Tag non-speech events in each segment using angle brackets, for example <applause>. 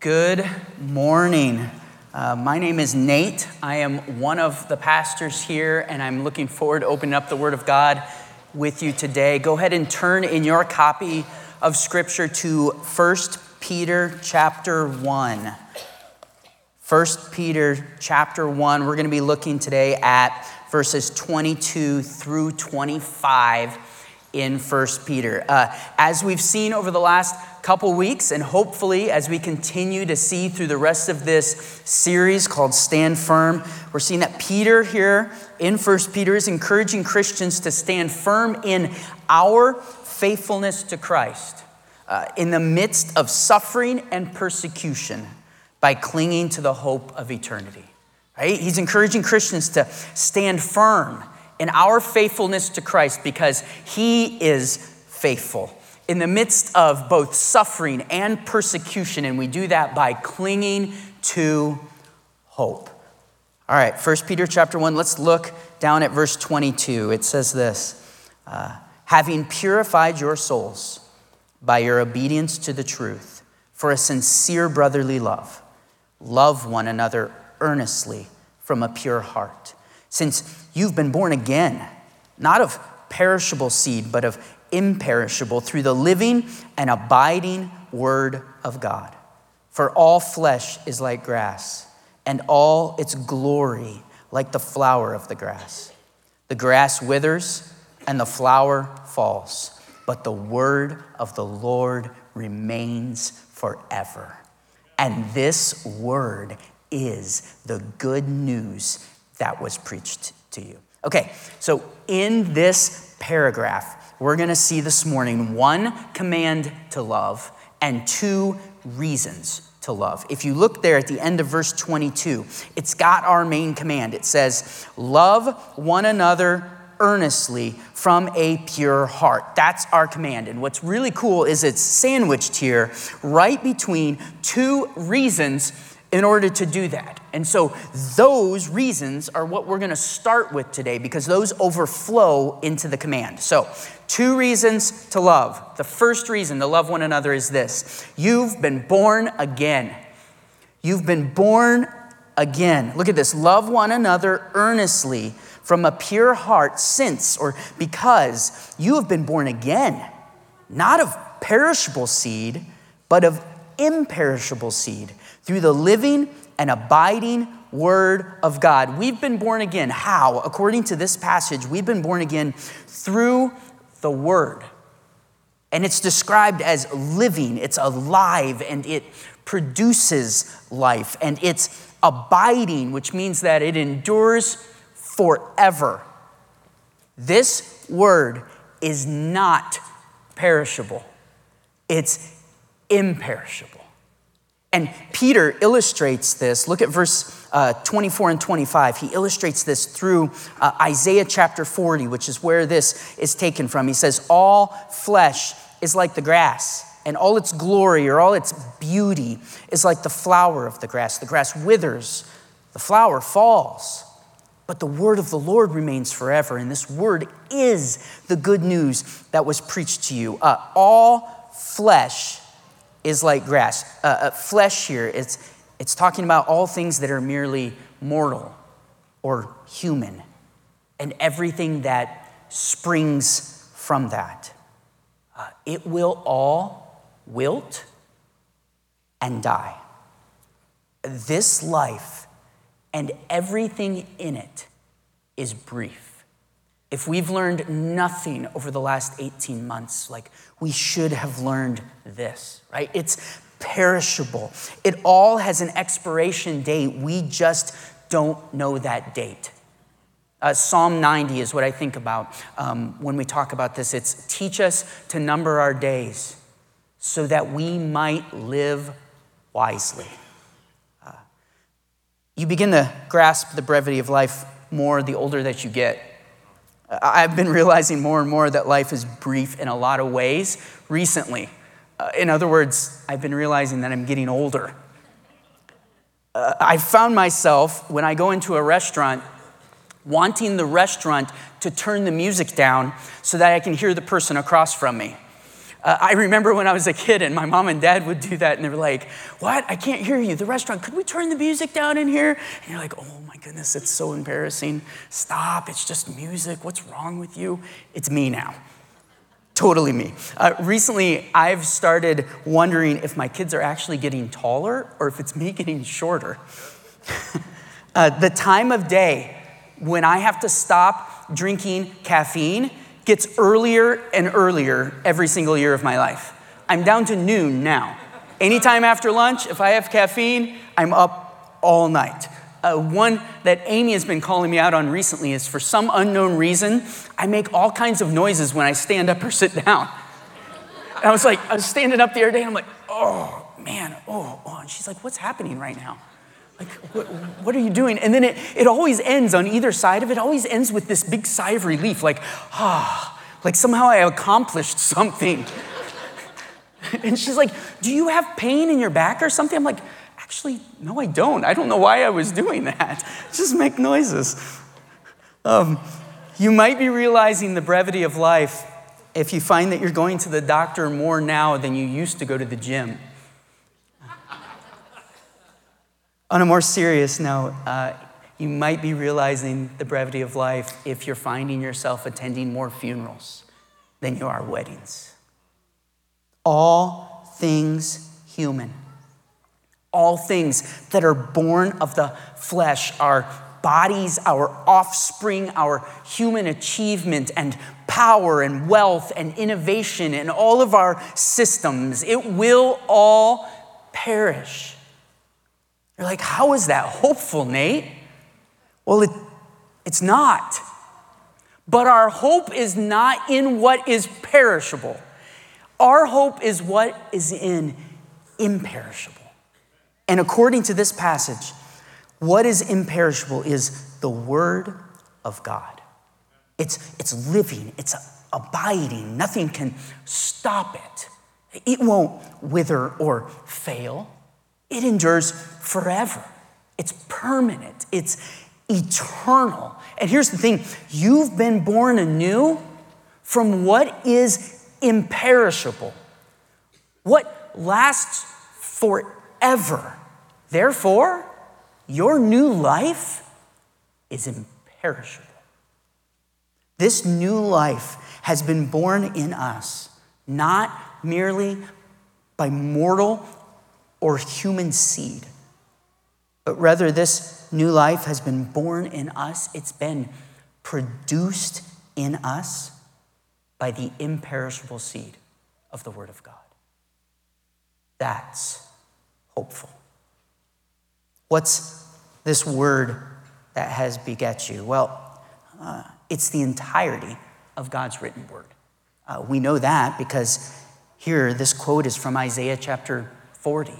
Good morning. Uh, my name is Nate. I am one of the pastors here, and I'm looking forward to opening up the Word of God with you today. Go ahead and turn in your copy of Scripture to 1 Peter chapter 1. 1 Peter chapter 1. We're going to be looking today at verses 22 through 25 in 1 Peter. Uh, as we've seen over the last couple weeks, and hopefully as we continue to see through the rest of this series called Stand Firm, we're seeing that Peter here in 1 Peter is encouraging Christians to stand firm in our faithfulness to Christ uh, in the midst of suffering and persecution by clinging to the hope of eternity. Right? He's encouraging Christians to stand firm in our faithfulness to Christ because he is faithful in the midst of both suffering and persecution, and we do that by clinging to hope. All right, 1 Peter chapter 1, let's look down at verse 22. It says this uh, Having purified your souls by your obedience to the truth for a sincere brotherly love, love one another earnestly from a pure heart, since you've been born again, not of perishable seed, but of imperishable through the living and abiding Word of God. For all flesh is like grass, and all its glory like the flower of the grass. The grass withers and the flower falls, but the word of the Lord remains forever. And this word is the good news that was preached to you. Okay, so in this paragraph, we're going to see this morning one command to love and two reasons to love. If you look there at the end of verse 22, it's got our main command. It says, Love one another earnestly from a pure heart. That's our command. And what's really cool is it's sandwiched here right between two reasons in order to do that. And so those reasons are what we're going to start with today because those overflow into the command. So, two reasons to love. The first reason to love one another is this you've been born again. You've been born again. Look at this love one another earnestly from a pure heart, since or because you have been born again, not of perishable seed, but of imperishable seed through the living and abiding Word of God. We've been born again. How? According to this passage, we've been born again through the Word. And it's described as living, it's alive, and it produces life, and it's abiding, which means that it endures forever. This Word is not perishable, it's imperishable. And Peter illustrates this. Look at verse uh, 24 and 25. He illustrates this through uh, Isaiah chapter 40, which is where this is taken from. He says, All flesh is like the grass, and all its glory or all its beauty is like the flower of the grass. The grass withers, the flower falls, but the word of the Lord remains forever. And this word is the good news that was preached to you. Uh, all flesh is like grass. Uh, uh, flesh here, it's, it's talking about all things that are merely mortal or human and everything that springs from that. Uh, it will all wilt and die. This life and everything in it is brief if we've learned nothing over the last 18 months, like we should have learned this, right? It's perishable. It all has an expiration date. We just don't know that date. Uh, Psalm 90 is what I think about um, when we talk about this. It's teach us to number our days so that we might live wisely. Uh, you begin to grasp the brevity of life more the older that you get. I've been realizing more and more that life is brief in a lot of ways recently. Uh, in other words, I've been realizing that I'm getting older. Uh, I found myself, when I go into a restaurant, wanting the restaurant to turn the music down so that I can hear the person across from me. Uh, I remember when I was a kid and my mom and dad would do that and they were like, What? I can't hear you. The restaurant, could we turn the music down in here? And you're like, Oh my goodness, it's so embarrassing. Stop, it's just music. What's wrong with you? It's me now. Totally me. Uh, recently, I've started wondering if my kids are actually getting taller or if it's me getting shorter. <laughs> uh, the time of day when I have to stop drinking caffeine gets earlier and earlier every single year of my life. I'm down to noon now. Anytime after lunch, if I have caffeine, I'm up all night. Uh, one that Amy has been calling me out on recently is for some unknown reason, I make all kinds of noises when I stand up or sit down. And I was like, I was standing up the other day and I'm like, oh man, oh, oh. And she's like, what's happening right now? Like, what, what are you doing? And then it, it always ends on either side of it, always ends with this big sigh of relief, like, ah, like somehow I accomplished something. <laughs> and she's like, do you have pain in your back or something? I'm like, Actually, no, I don't. I don't know why I was doing that. <laughs> Just make noises. Um, you might be realizing the brevity of life if you find that you're going to the doctor more now than you used to go to the gym. On a more serious note, uh, you might be realizing the brevity of life if you're finding yourself attending more funerals than you are weddings. All things human all things that are born of the flesh, our bodies, our offspring, our human achievement and power and wealth and innovation and all of our systems, it will all perish. You're like, how is that hopeful, Nate? Well, it, it's not. But our hope is not in what is perishable. Our hope is what is in imperishable. And according to this passage, what is imperishable is the Word of God. It's, it's living, it's abiding, nothing can stop it. It won't wither or fail, it endures forever. It's permanent, it's eternal. And here's the thing you've been born anew from what is imperishable, what lasts forever. Therefore, your new life is imperishable. This new life has been born in us, not merely by mortal or human seed, but rather this new life has been born in us. It's been produced in us by the imperishable seed of the Word of God. That's hopeful. What's this word that has beget you? Well, uh, it's the entirety of God's written word. Uh, we know that because here, this quote is from Isaiah chapter 40,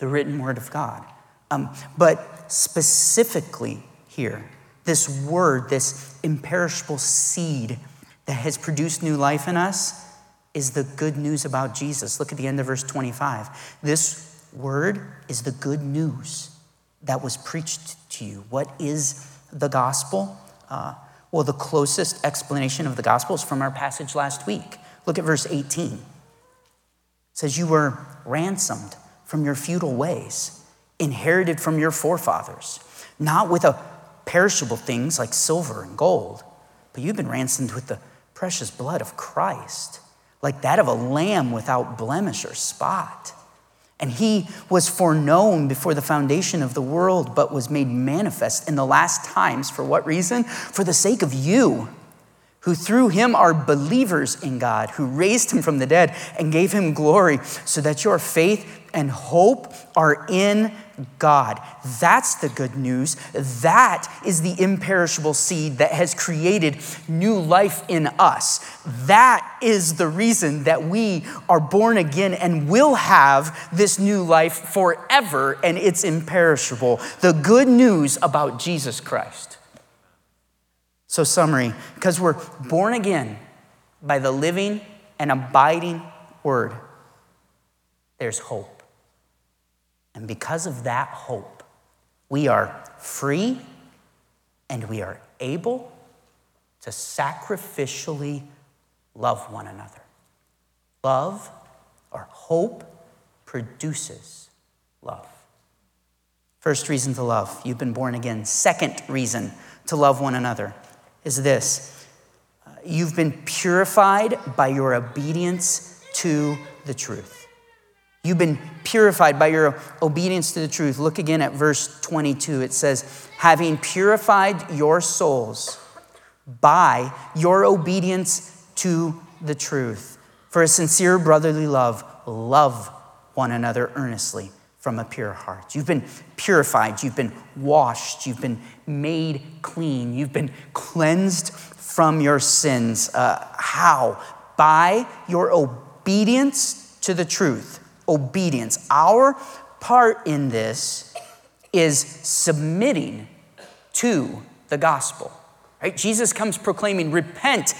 the written word of God. Um, but specifically here, this word, this imperishable seed that has produced new life in us, is the good news about Jesus. Look at the end of verse 25. This word is the good news that was preached to you. What is the gospel? Uh, well, the closest explanation of the gospel is from our passage last week. Look at verse 18. It says, You were ransomed from your futile ways, inherited from your forefathers, not with a perishable things like silver and gold, but you've been ransomed with the precious blood of Christ, like that of a lamb without blemish or spot. And he was foreknown before the foundation of the world, but was made manifest in the last times. For what reason? For the sake of you, who through him are believers in God, who raised him from the dead and gave him glory, so that your faith and hope are in God. That's the good news. That is the imperishable seed that has created new life in us. That is the reason that we are born again and will have this new life forever, and it's imperishable. The good news about Jesus Christ. So, summary because we're born again by the living and abiding word, there's hope. And because of that hope, we are free and we are able to sacrificially love one another. Love or hope produces love. First reason to love, you've been born again. Second reason to love one another is this uh, you've been purified by your obedience to the truth. You've been purified by your obedience to the truth. Look again at verse 22. It says, having purified your souls by your obedience to the truth. For a sincere brotherly love, love one another earnestly from a pure heart. You've been purified, you've been washed, you've been made clean, you've been cleansed from your sins. Uh, how? By your obedience to the truth. Obedience. Our part in this is submitting to the gospel. Right? Jesus comes proclaiming, repent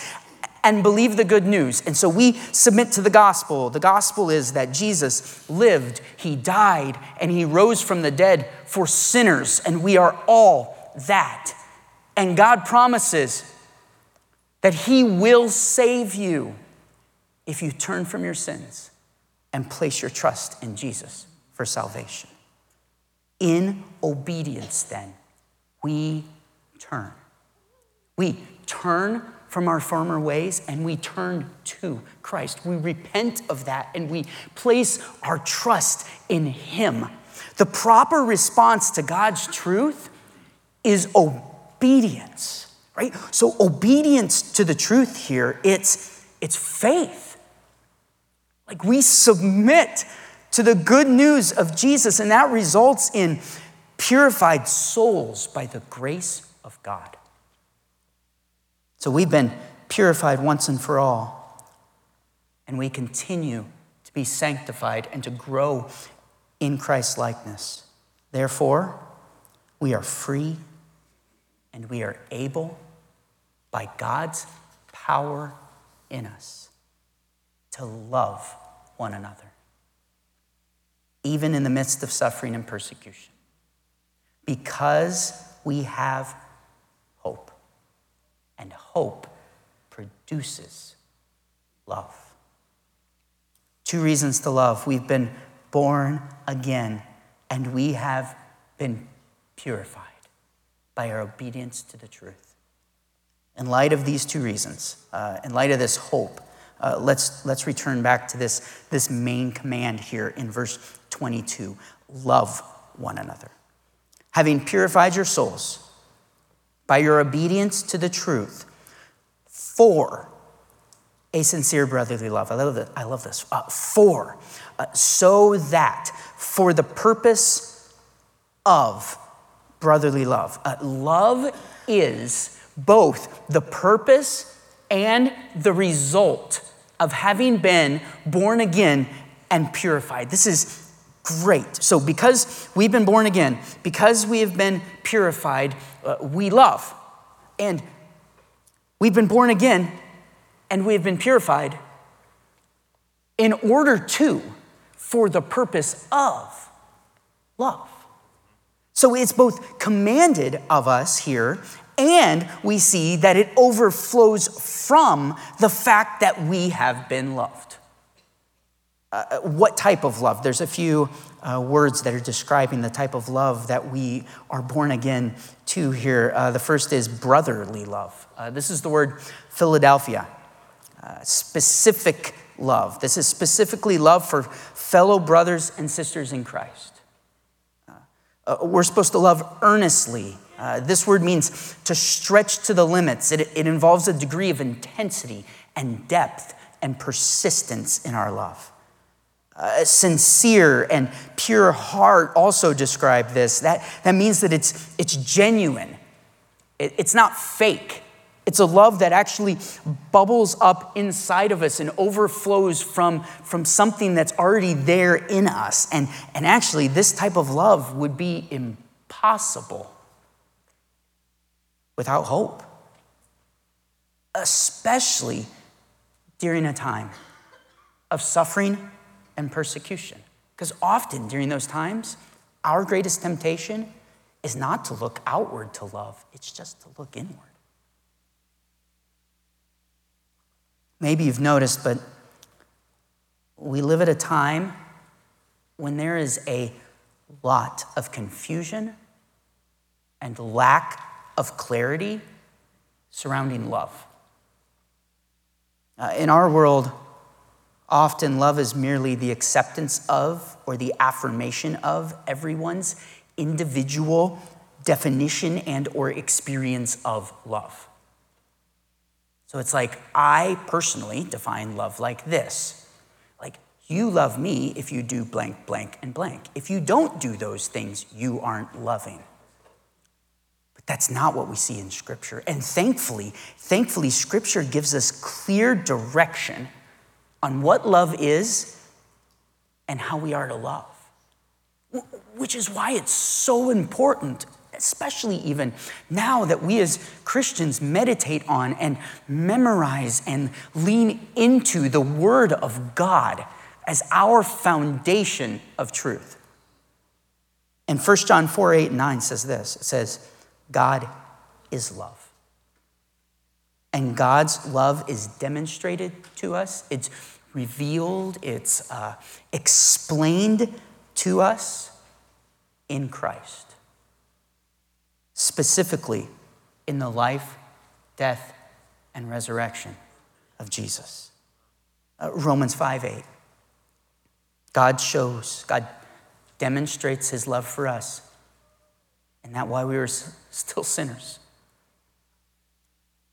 and believe the good news. And so we submit to the gospel. The gospel is that Jesus lived, he died, and he rose from the dead for sinners, and we are all that. And God promises that he will save you if you turn from your sins and place your trust in Jesus for salvation. In obedience, then, we turn. We turn from our former ways and we turn to Christ. We repent of that and we place our trust in Him. The proper response to God's truth is obedience, right? So obedience to the truth here, it's it's faith. Like we submit to the good news of Jesus and that results in purified souls by the grace of God. So we've been purified once and for all, and we continue to be sanctified and to grow in Christ's likeness. Therefore, we are free and we are able, by God's power in us, to love one another, even in the midst of suffering and persecution, because we have hope. and hope produces love. Two reasons to love. We've been born again, and we have been purified by our obedience to the truth. In light of these two reasons, uh, in light of this hope, uh, let's, let's return back to this, this main command here in verse 22 love one another. Having purified your souls, by your obedience to the truth for a sincere brotherly love. I love this. I love this. Uh, for, uh, so that, for the purpose of brotherly love. Uh, love is both the purpose and the result of having been born again and purified. This is Great. So, because we've been born again, because we have been purified, uh, we love. And we've been born again and we have been purified in order to, for the purpose of love. So, it's both commanded of us here and we see that it overflows from the fact that we have been loved. Uh, what type of love? There's a few uh, words that are describing the type of love that we are born again to here. Uh, the first is brotherly love. Uh, this is the word Philadelphia, uh, specific love. This is specifically love for fellow brothers and sisters in Christ. Uh, we're supposed to love earnestly. This word means to stretch to the limits. It, it involves a degree of intensity and depth and persistence in our love uh, sincere and pure heart also describe this. That, that means that it's, it's genuine, it, it's not fake. It's a love that actually bubbles up inside of us and overflows from, from something that's already there in us. And, and actually, this type of love would be impossible without hope, especially during a time of suffering and persecution. Because often during those times, our greatest temptation is not to look outward to love, it's just to look inward. Maybe you've noticed, but We live at a time when there is a lot of confusion and lack of clarity surrounding love. Uh, in our world, often love is merely the acceptance of or the affirmation of everyone's individual definition and or experience of love. So it's like I personally define love like this. Like you love me if you do blank blank and blank. If you don't do those things, you aren't loving. That's not what we see in scripture. And thankfully, thankfully scripture gives us clear direction on what love is and how we are to love. Which is why it's so important especially even now that we as Christians meditate on and memorize and lean into the Word of God as our foundation of truth. And 1 John 4 8 and 9 says this it says, God is love. And God's love is demonstrated to us, it's revealed, it's uh, explained to us in Christ specifically in the life, death, and resurrection of Jesus. Uh, Romans 5 8. God shows, God demonstrates his love for us, and that while we were still sinners,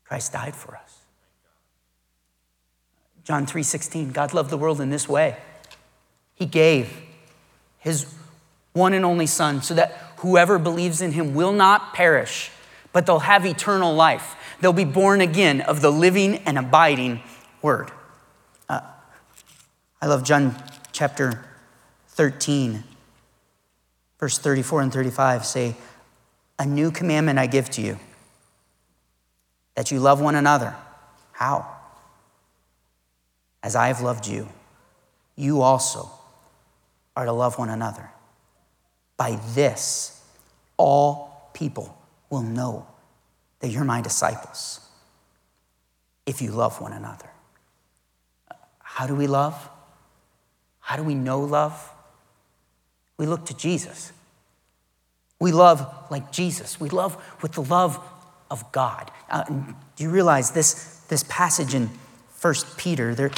Christ died for us. John 3:16 God loved the world in this way. He gave his one and only son so that whoever believes in him will not perish, but they'll have eternal life. They'll be born again of the living and abiding word. Uh, I love John chapter 13, verse 34 and 35 say, A new commandment I give to you, that you love one another. How? As I have loved you, you also are to love one another. By this, all people will know that you're my disciples if you love one another. How do we love? How do we know love? We look to Jesus. We love like Jesus. We love with the love of God. Uh, do you realize this, this passage in 1 Peter? There,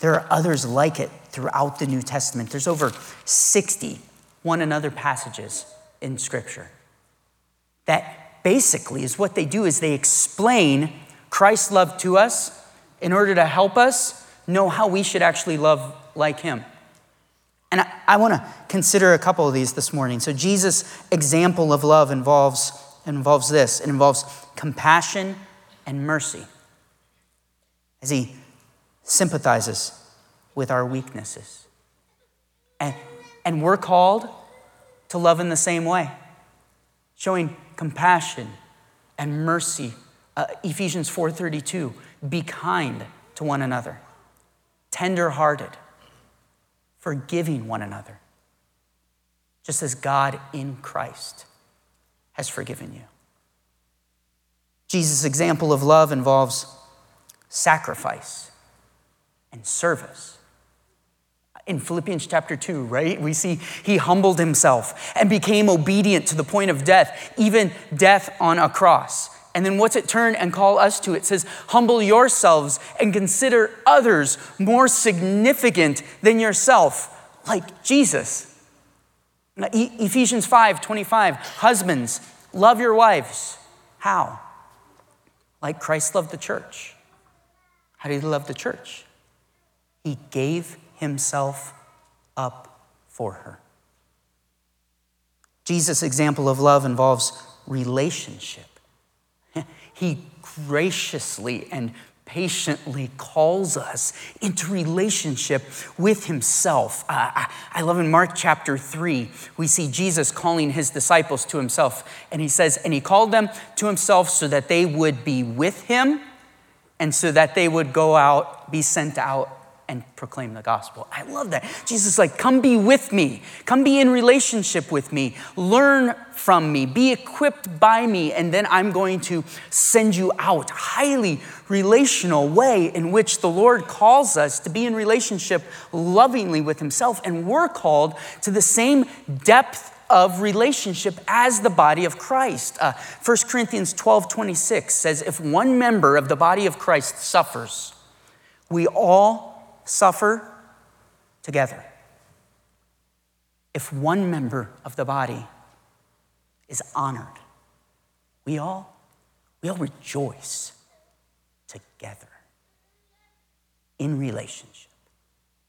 there are others like it throughout the New Testament. There's over 60 one another passages in Scripture. That basically is what they do is they explain Christ's love to us in order to help us know how we should actually love like him. And I, I want to consider a couple of these this morning. So Jesus' example of love involves, involves this. It involves compassion and mercy as he sympathizes with our weaknesses. And and we're called to love in the same way, showing compassion and mercy. Uh, Ephesians 4:32, be kind to one another, tender-hearted, forgiving one another, just as God in Christ has forgiven you. Jesus' example of love involves sacrifice and service in Philippians chapter 2, right? We see he humbled himself and became obedient to the point of death, even death on a cross. And then what's it turn and call us to? It says, humble yourselves and consider others more significant than yourself, like Jesus. Ephesians 5 25, husbands, love your wives. How? Like Christ loved the church. How did he love the church? He gave himself up for her. Jesus' example of love involves relationship. He graciously and patiently calls us into relationship with himself. Uh, I love in Mark chapter 3, we see Jesus calling his disciples to himself. And he says, And he called them to himself so that they would be with him and so that they would go out, be sent out and proclaim the gospel. I love that. Jesus is like, come be with me, come be in relationship with me, learn from me, be equipped by me, and then I'm going to send you out. Highly relational way in which the Lord calls us to be in relationship lovingly with Himself, and we're called to the same depth of relationship as the body of Christ. Uh, 1 Corinthians 12 26 says, If one member of the body of Christ suffers, we all suffer together. If one member of the body is honored, we all, we all rejoice together in relationship.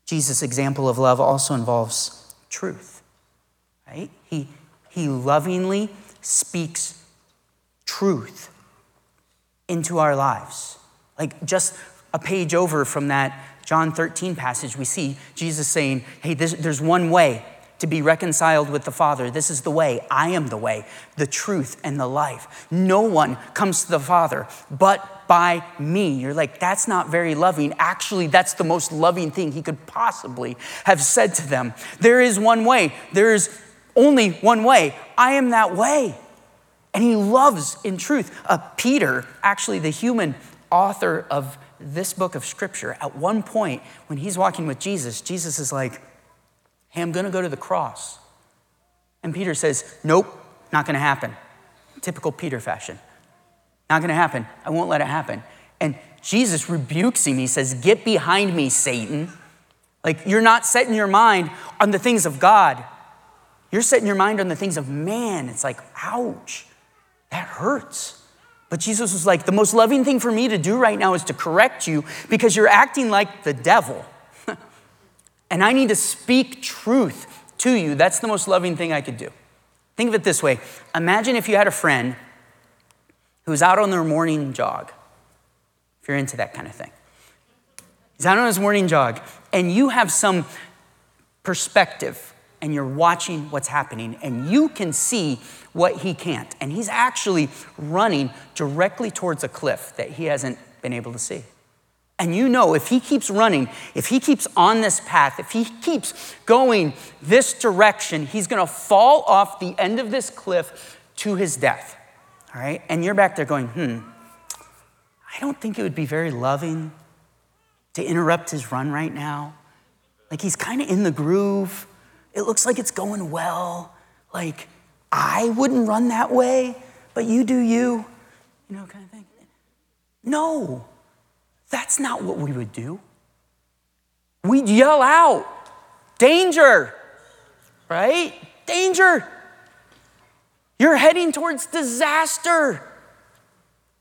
Jesus' example of love also involves truth, right? He, he lovingly speaks truth into our lives. Like just a page over from that John 13 passage, we see Jesus saying, Hey, this, there's one way to be reconciled with the Father. This is the way. I am the way, the truth, and the life. No one comes to the Father but by me. You're like, that's not very loving. Actually, that's the most loving thing he could possibly have said to them. There is one way. There is only one way. I am that way. And he loves in truth. Uh, Peter, actually, the human author of this book of scripture, at one point when he's walking with Jesus, Jesus is like, Hey, I'm going to go to the cross. And Peter says, Nope, not going to happen. Typical Peter fashion. Not going to happen. I won't let it happen. And Jesus rebukes him. He says, Get behind me, Satan. Like, you're not setting your mind on the things of God. You're setting your mind on the things of man. It's like, ouch, that hurts. But Jesus was like, the most loving thing for me to do right now is to correct you because you're acting like the devil. <laughs> and I need to speak truth to you. That's the most loving thing I could do. Think of it this way Imagine if you had a friend who's out on their morning jog, if you're into that kind of thing. He's out on his morning jog, and you have some perspective and you're watching what's happening, and you can see what he can't. And he's actually running directly towards a cliff that he hasn't been able to see. And you know, if he keeps running, if he keeps on this path, if he keeps going this direction, he's gonna fall off the end of this cliff to his death. All right? And you're back there going, hmm, I don't think it would be very loving to interrupt his run right now. Like he's kind of in the groove. It looks like it's going well. Like, I wouldn't run that way, but you do you, you know, kind of thing. No, that's not what we would do. We'd yell out, danger, right? Danger. You're heading towards disaster.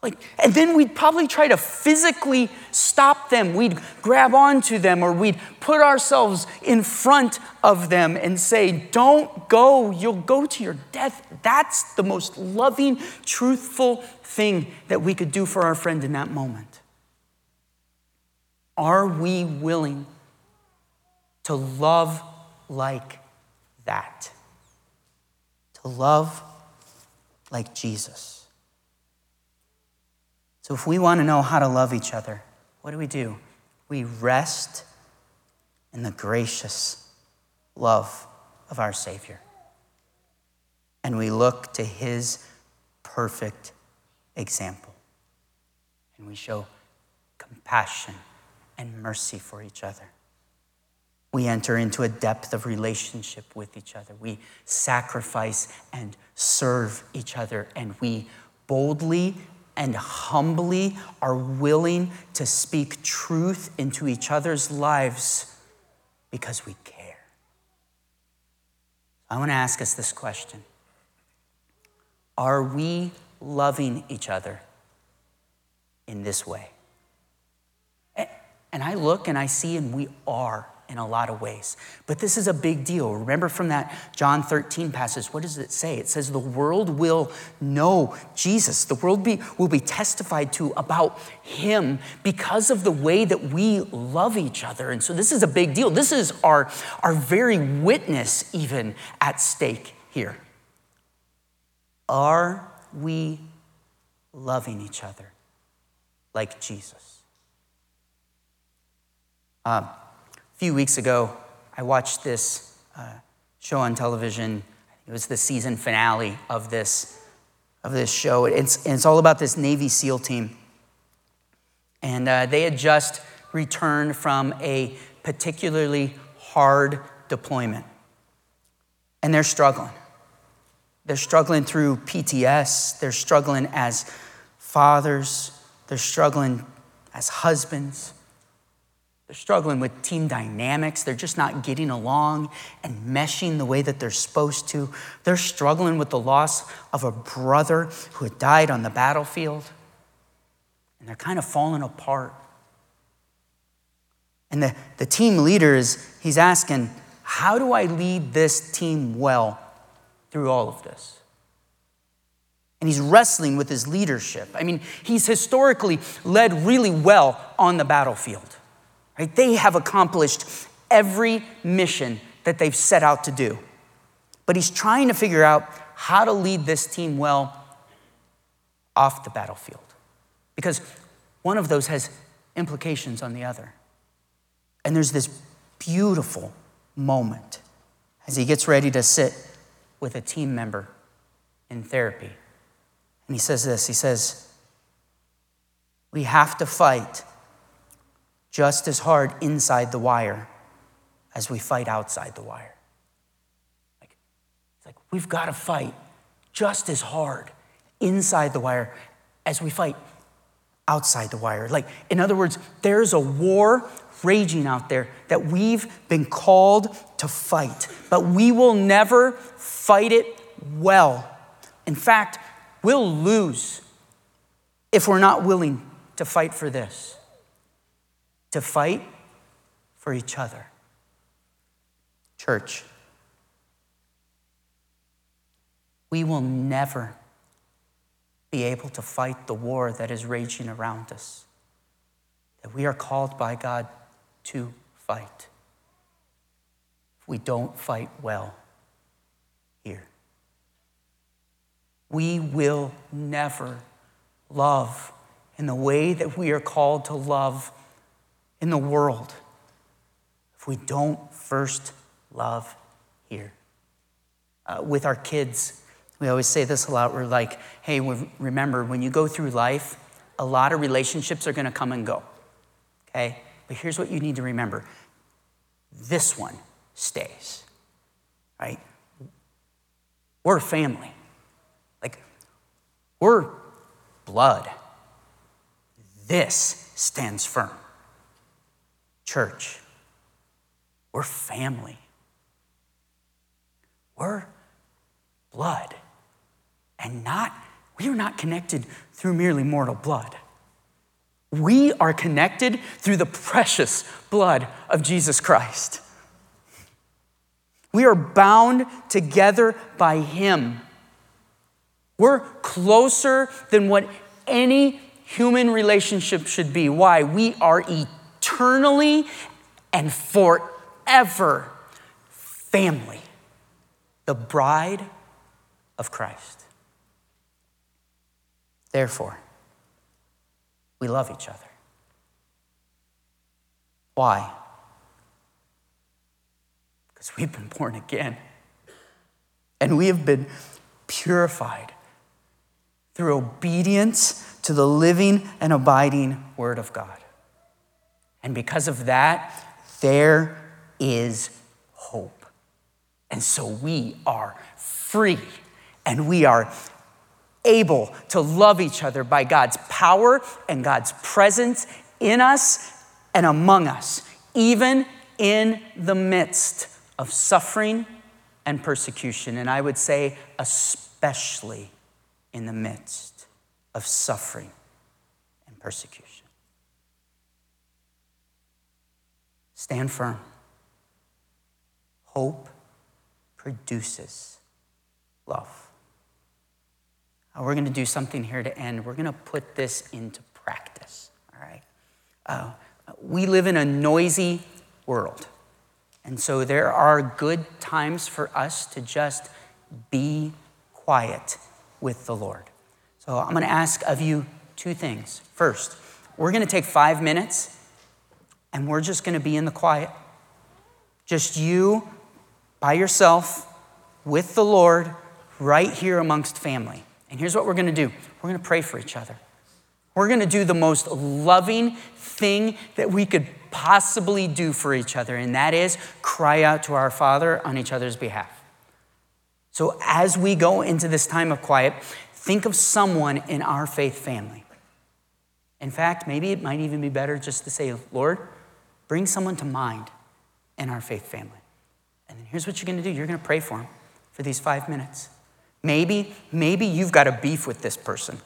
Like, and then we'd probably try to physically stop them. We'd grab onto them or we'd put ourselves in front of them and say, Don't go, you'll go to your death. That's the most loving, truthful thing that we could do for our friend in that moment. Are we willing to love like that? To love like Jesus. So, if we want to know how to love each other, what do we do? We rest in the gracious love of our Savior. And we look to His perfect example. And we show compassion and mercy for each other. We enter into a depth of relationship with each other. We sacrifice and serve each other, and we boldly and humbly are willing to speak truth into each other's lives because we care. I want to ask us this question Are we loving each other in this way? And I look and I see, and we are in a lot of ways. But this is a big deal. Remember from that John 13 passage, what does it say? It says, The world will know Jesus. The world be, will be testified to about him because of the way that we love each other. And so this is a big deal. This is our, our very witness, even at stake here. Are we loving each other like Jesus? Um, few weeks ago, I watched this uh, show on television. It was the season finale of this, of this show. It's, it's all about this Navy SEAL team. And uh, they had just returned from a particularly hard deployment. And they're struggling. They're struggling through PTS, they're struggling as fathers, they're struggling as husbands. They're struggling with team dynamics. They're just not getting along and meshing the way that they're supposed to. They're struggling with the loss of a brother who had died on the battlefield. And they're kind of falling apart. And the, the team leader is, he's asking, how do I lead this team well through all of this? And he's wrestling with his leadership. I mean, he's historically led really well on the battlefield. Right? They have accomplished every mission that they've set out to do. But he's trying to figure out how to lead this team well off the battlefield. Because one of those has implications on the other. And there's this beautiful moment as he gets ready to sit with a team member in therapy. And he says this he says, We have to fight just as hard inside the wire as we fight outside the wire. Like, it's like we've got to fight just as hard inside the wire as we fight outside the wire. Like, in other words, there's a war raging out there that we've been called to fight, but we will never fight it well. In fact, we'll lose if we're not willing to fight for this to fight for each other. Church, we will never be able to fight the war that is raging around us, that we are called by God to fight. If we don't fight well here, we will never love in the way that we are called to love in the world if we don't first love here. Uh, with our kids, we always say this a lot. We're like, hey, remember, when you go through life, a lot of relationships are going to come and go. Okay? But here's what you need to remember this one stays, right? We're family. Like, we're blood. This stands firm. Church, we're family. We're blood. And not, we are not connected through merely mortal blood. We are connected through the precious blood of Jesus Christ. We are bound together by Him. We're closer than what any human relationship should be. Why? We are eternal eternally and forever family, the bride of Christ. Therefore, we love each other. Why? Because we've been born again. And we have been purified through obedience to the living and abiding Word of God. And because of that, there is hope. And so we are free and we are able to love each other by God's power and God's presence in us and among us, even in the midst of suffering and persecution. And I would say, especially in the midst of suffering and persecution. Stand firm. Hope produces love. Now, we're going to do something here to end. We're going to put this into practice, all right? Uh, we live in a noisy world. And so there are good times for us to just be quiet with the Lord. So I'm going to ask of you two things. First, we're going to take five minutes and we're just going to be in the quiet. Just you by yourself with the Lord right here amongst family. And here's what we're going to do we're going to pray for each other. We're going to do the most loving thing that we could possibly do for each other, and that is cry out to our Father on each other's behalf. So, as we go into this time of quiet, think of someone in our faith family. In fact, maybe it might even be better just to say, Lord, bring someone to mind in our faith family. And then here's what you're going to do you're going to pray for them for these five minutes. Maybe, maybe you've got a beef with this person,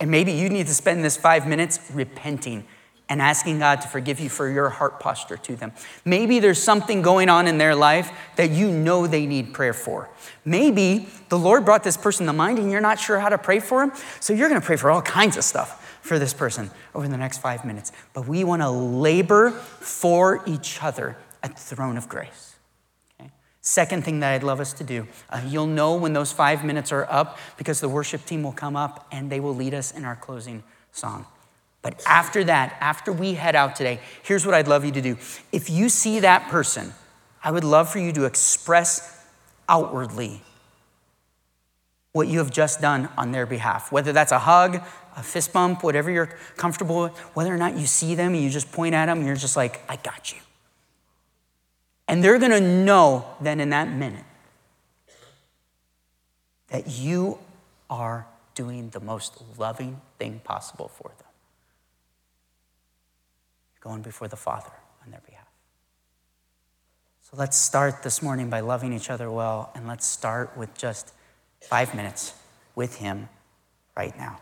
and maybe you need to spend this five minutes repenting and asking God to forgive you for your heart posture to them. Maybe there's something going on in their life that you know they need prayer for. Maybe the Lord brought this person to mind and you're not sure how to pray for them, so you're to pray for all kinds of stuff for this person over the next five minutes. But we want to labor for each other at the throne of grace. Okay? Second thing that I'd love us to do, uh, you'll know when those five minutes are up because the worship team will come up and they will lead us in our closing song. But after that, after we head out today, here's what I'd love you to do. If you see that person, I would love for you to express outwardly what you have just done on their behalf, whether that's a hug, a fist bump, whatever you're comfortable with, whether or not you see them and you just point at them you're just like, I got you. And they're gonna know then in that minute that you are doing the most loving thing possible for them You're going before the Father on their behalf. So let's start this morning by loving each other well, and let's start with just five minutes with Him right now.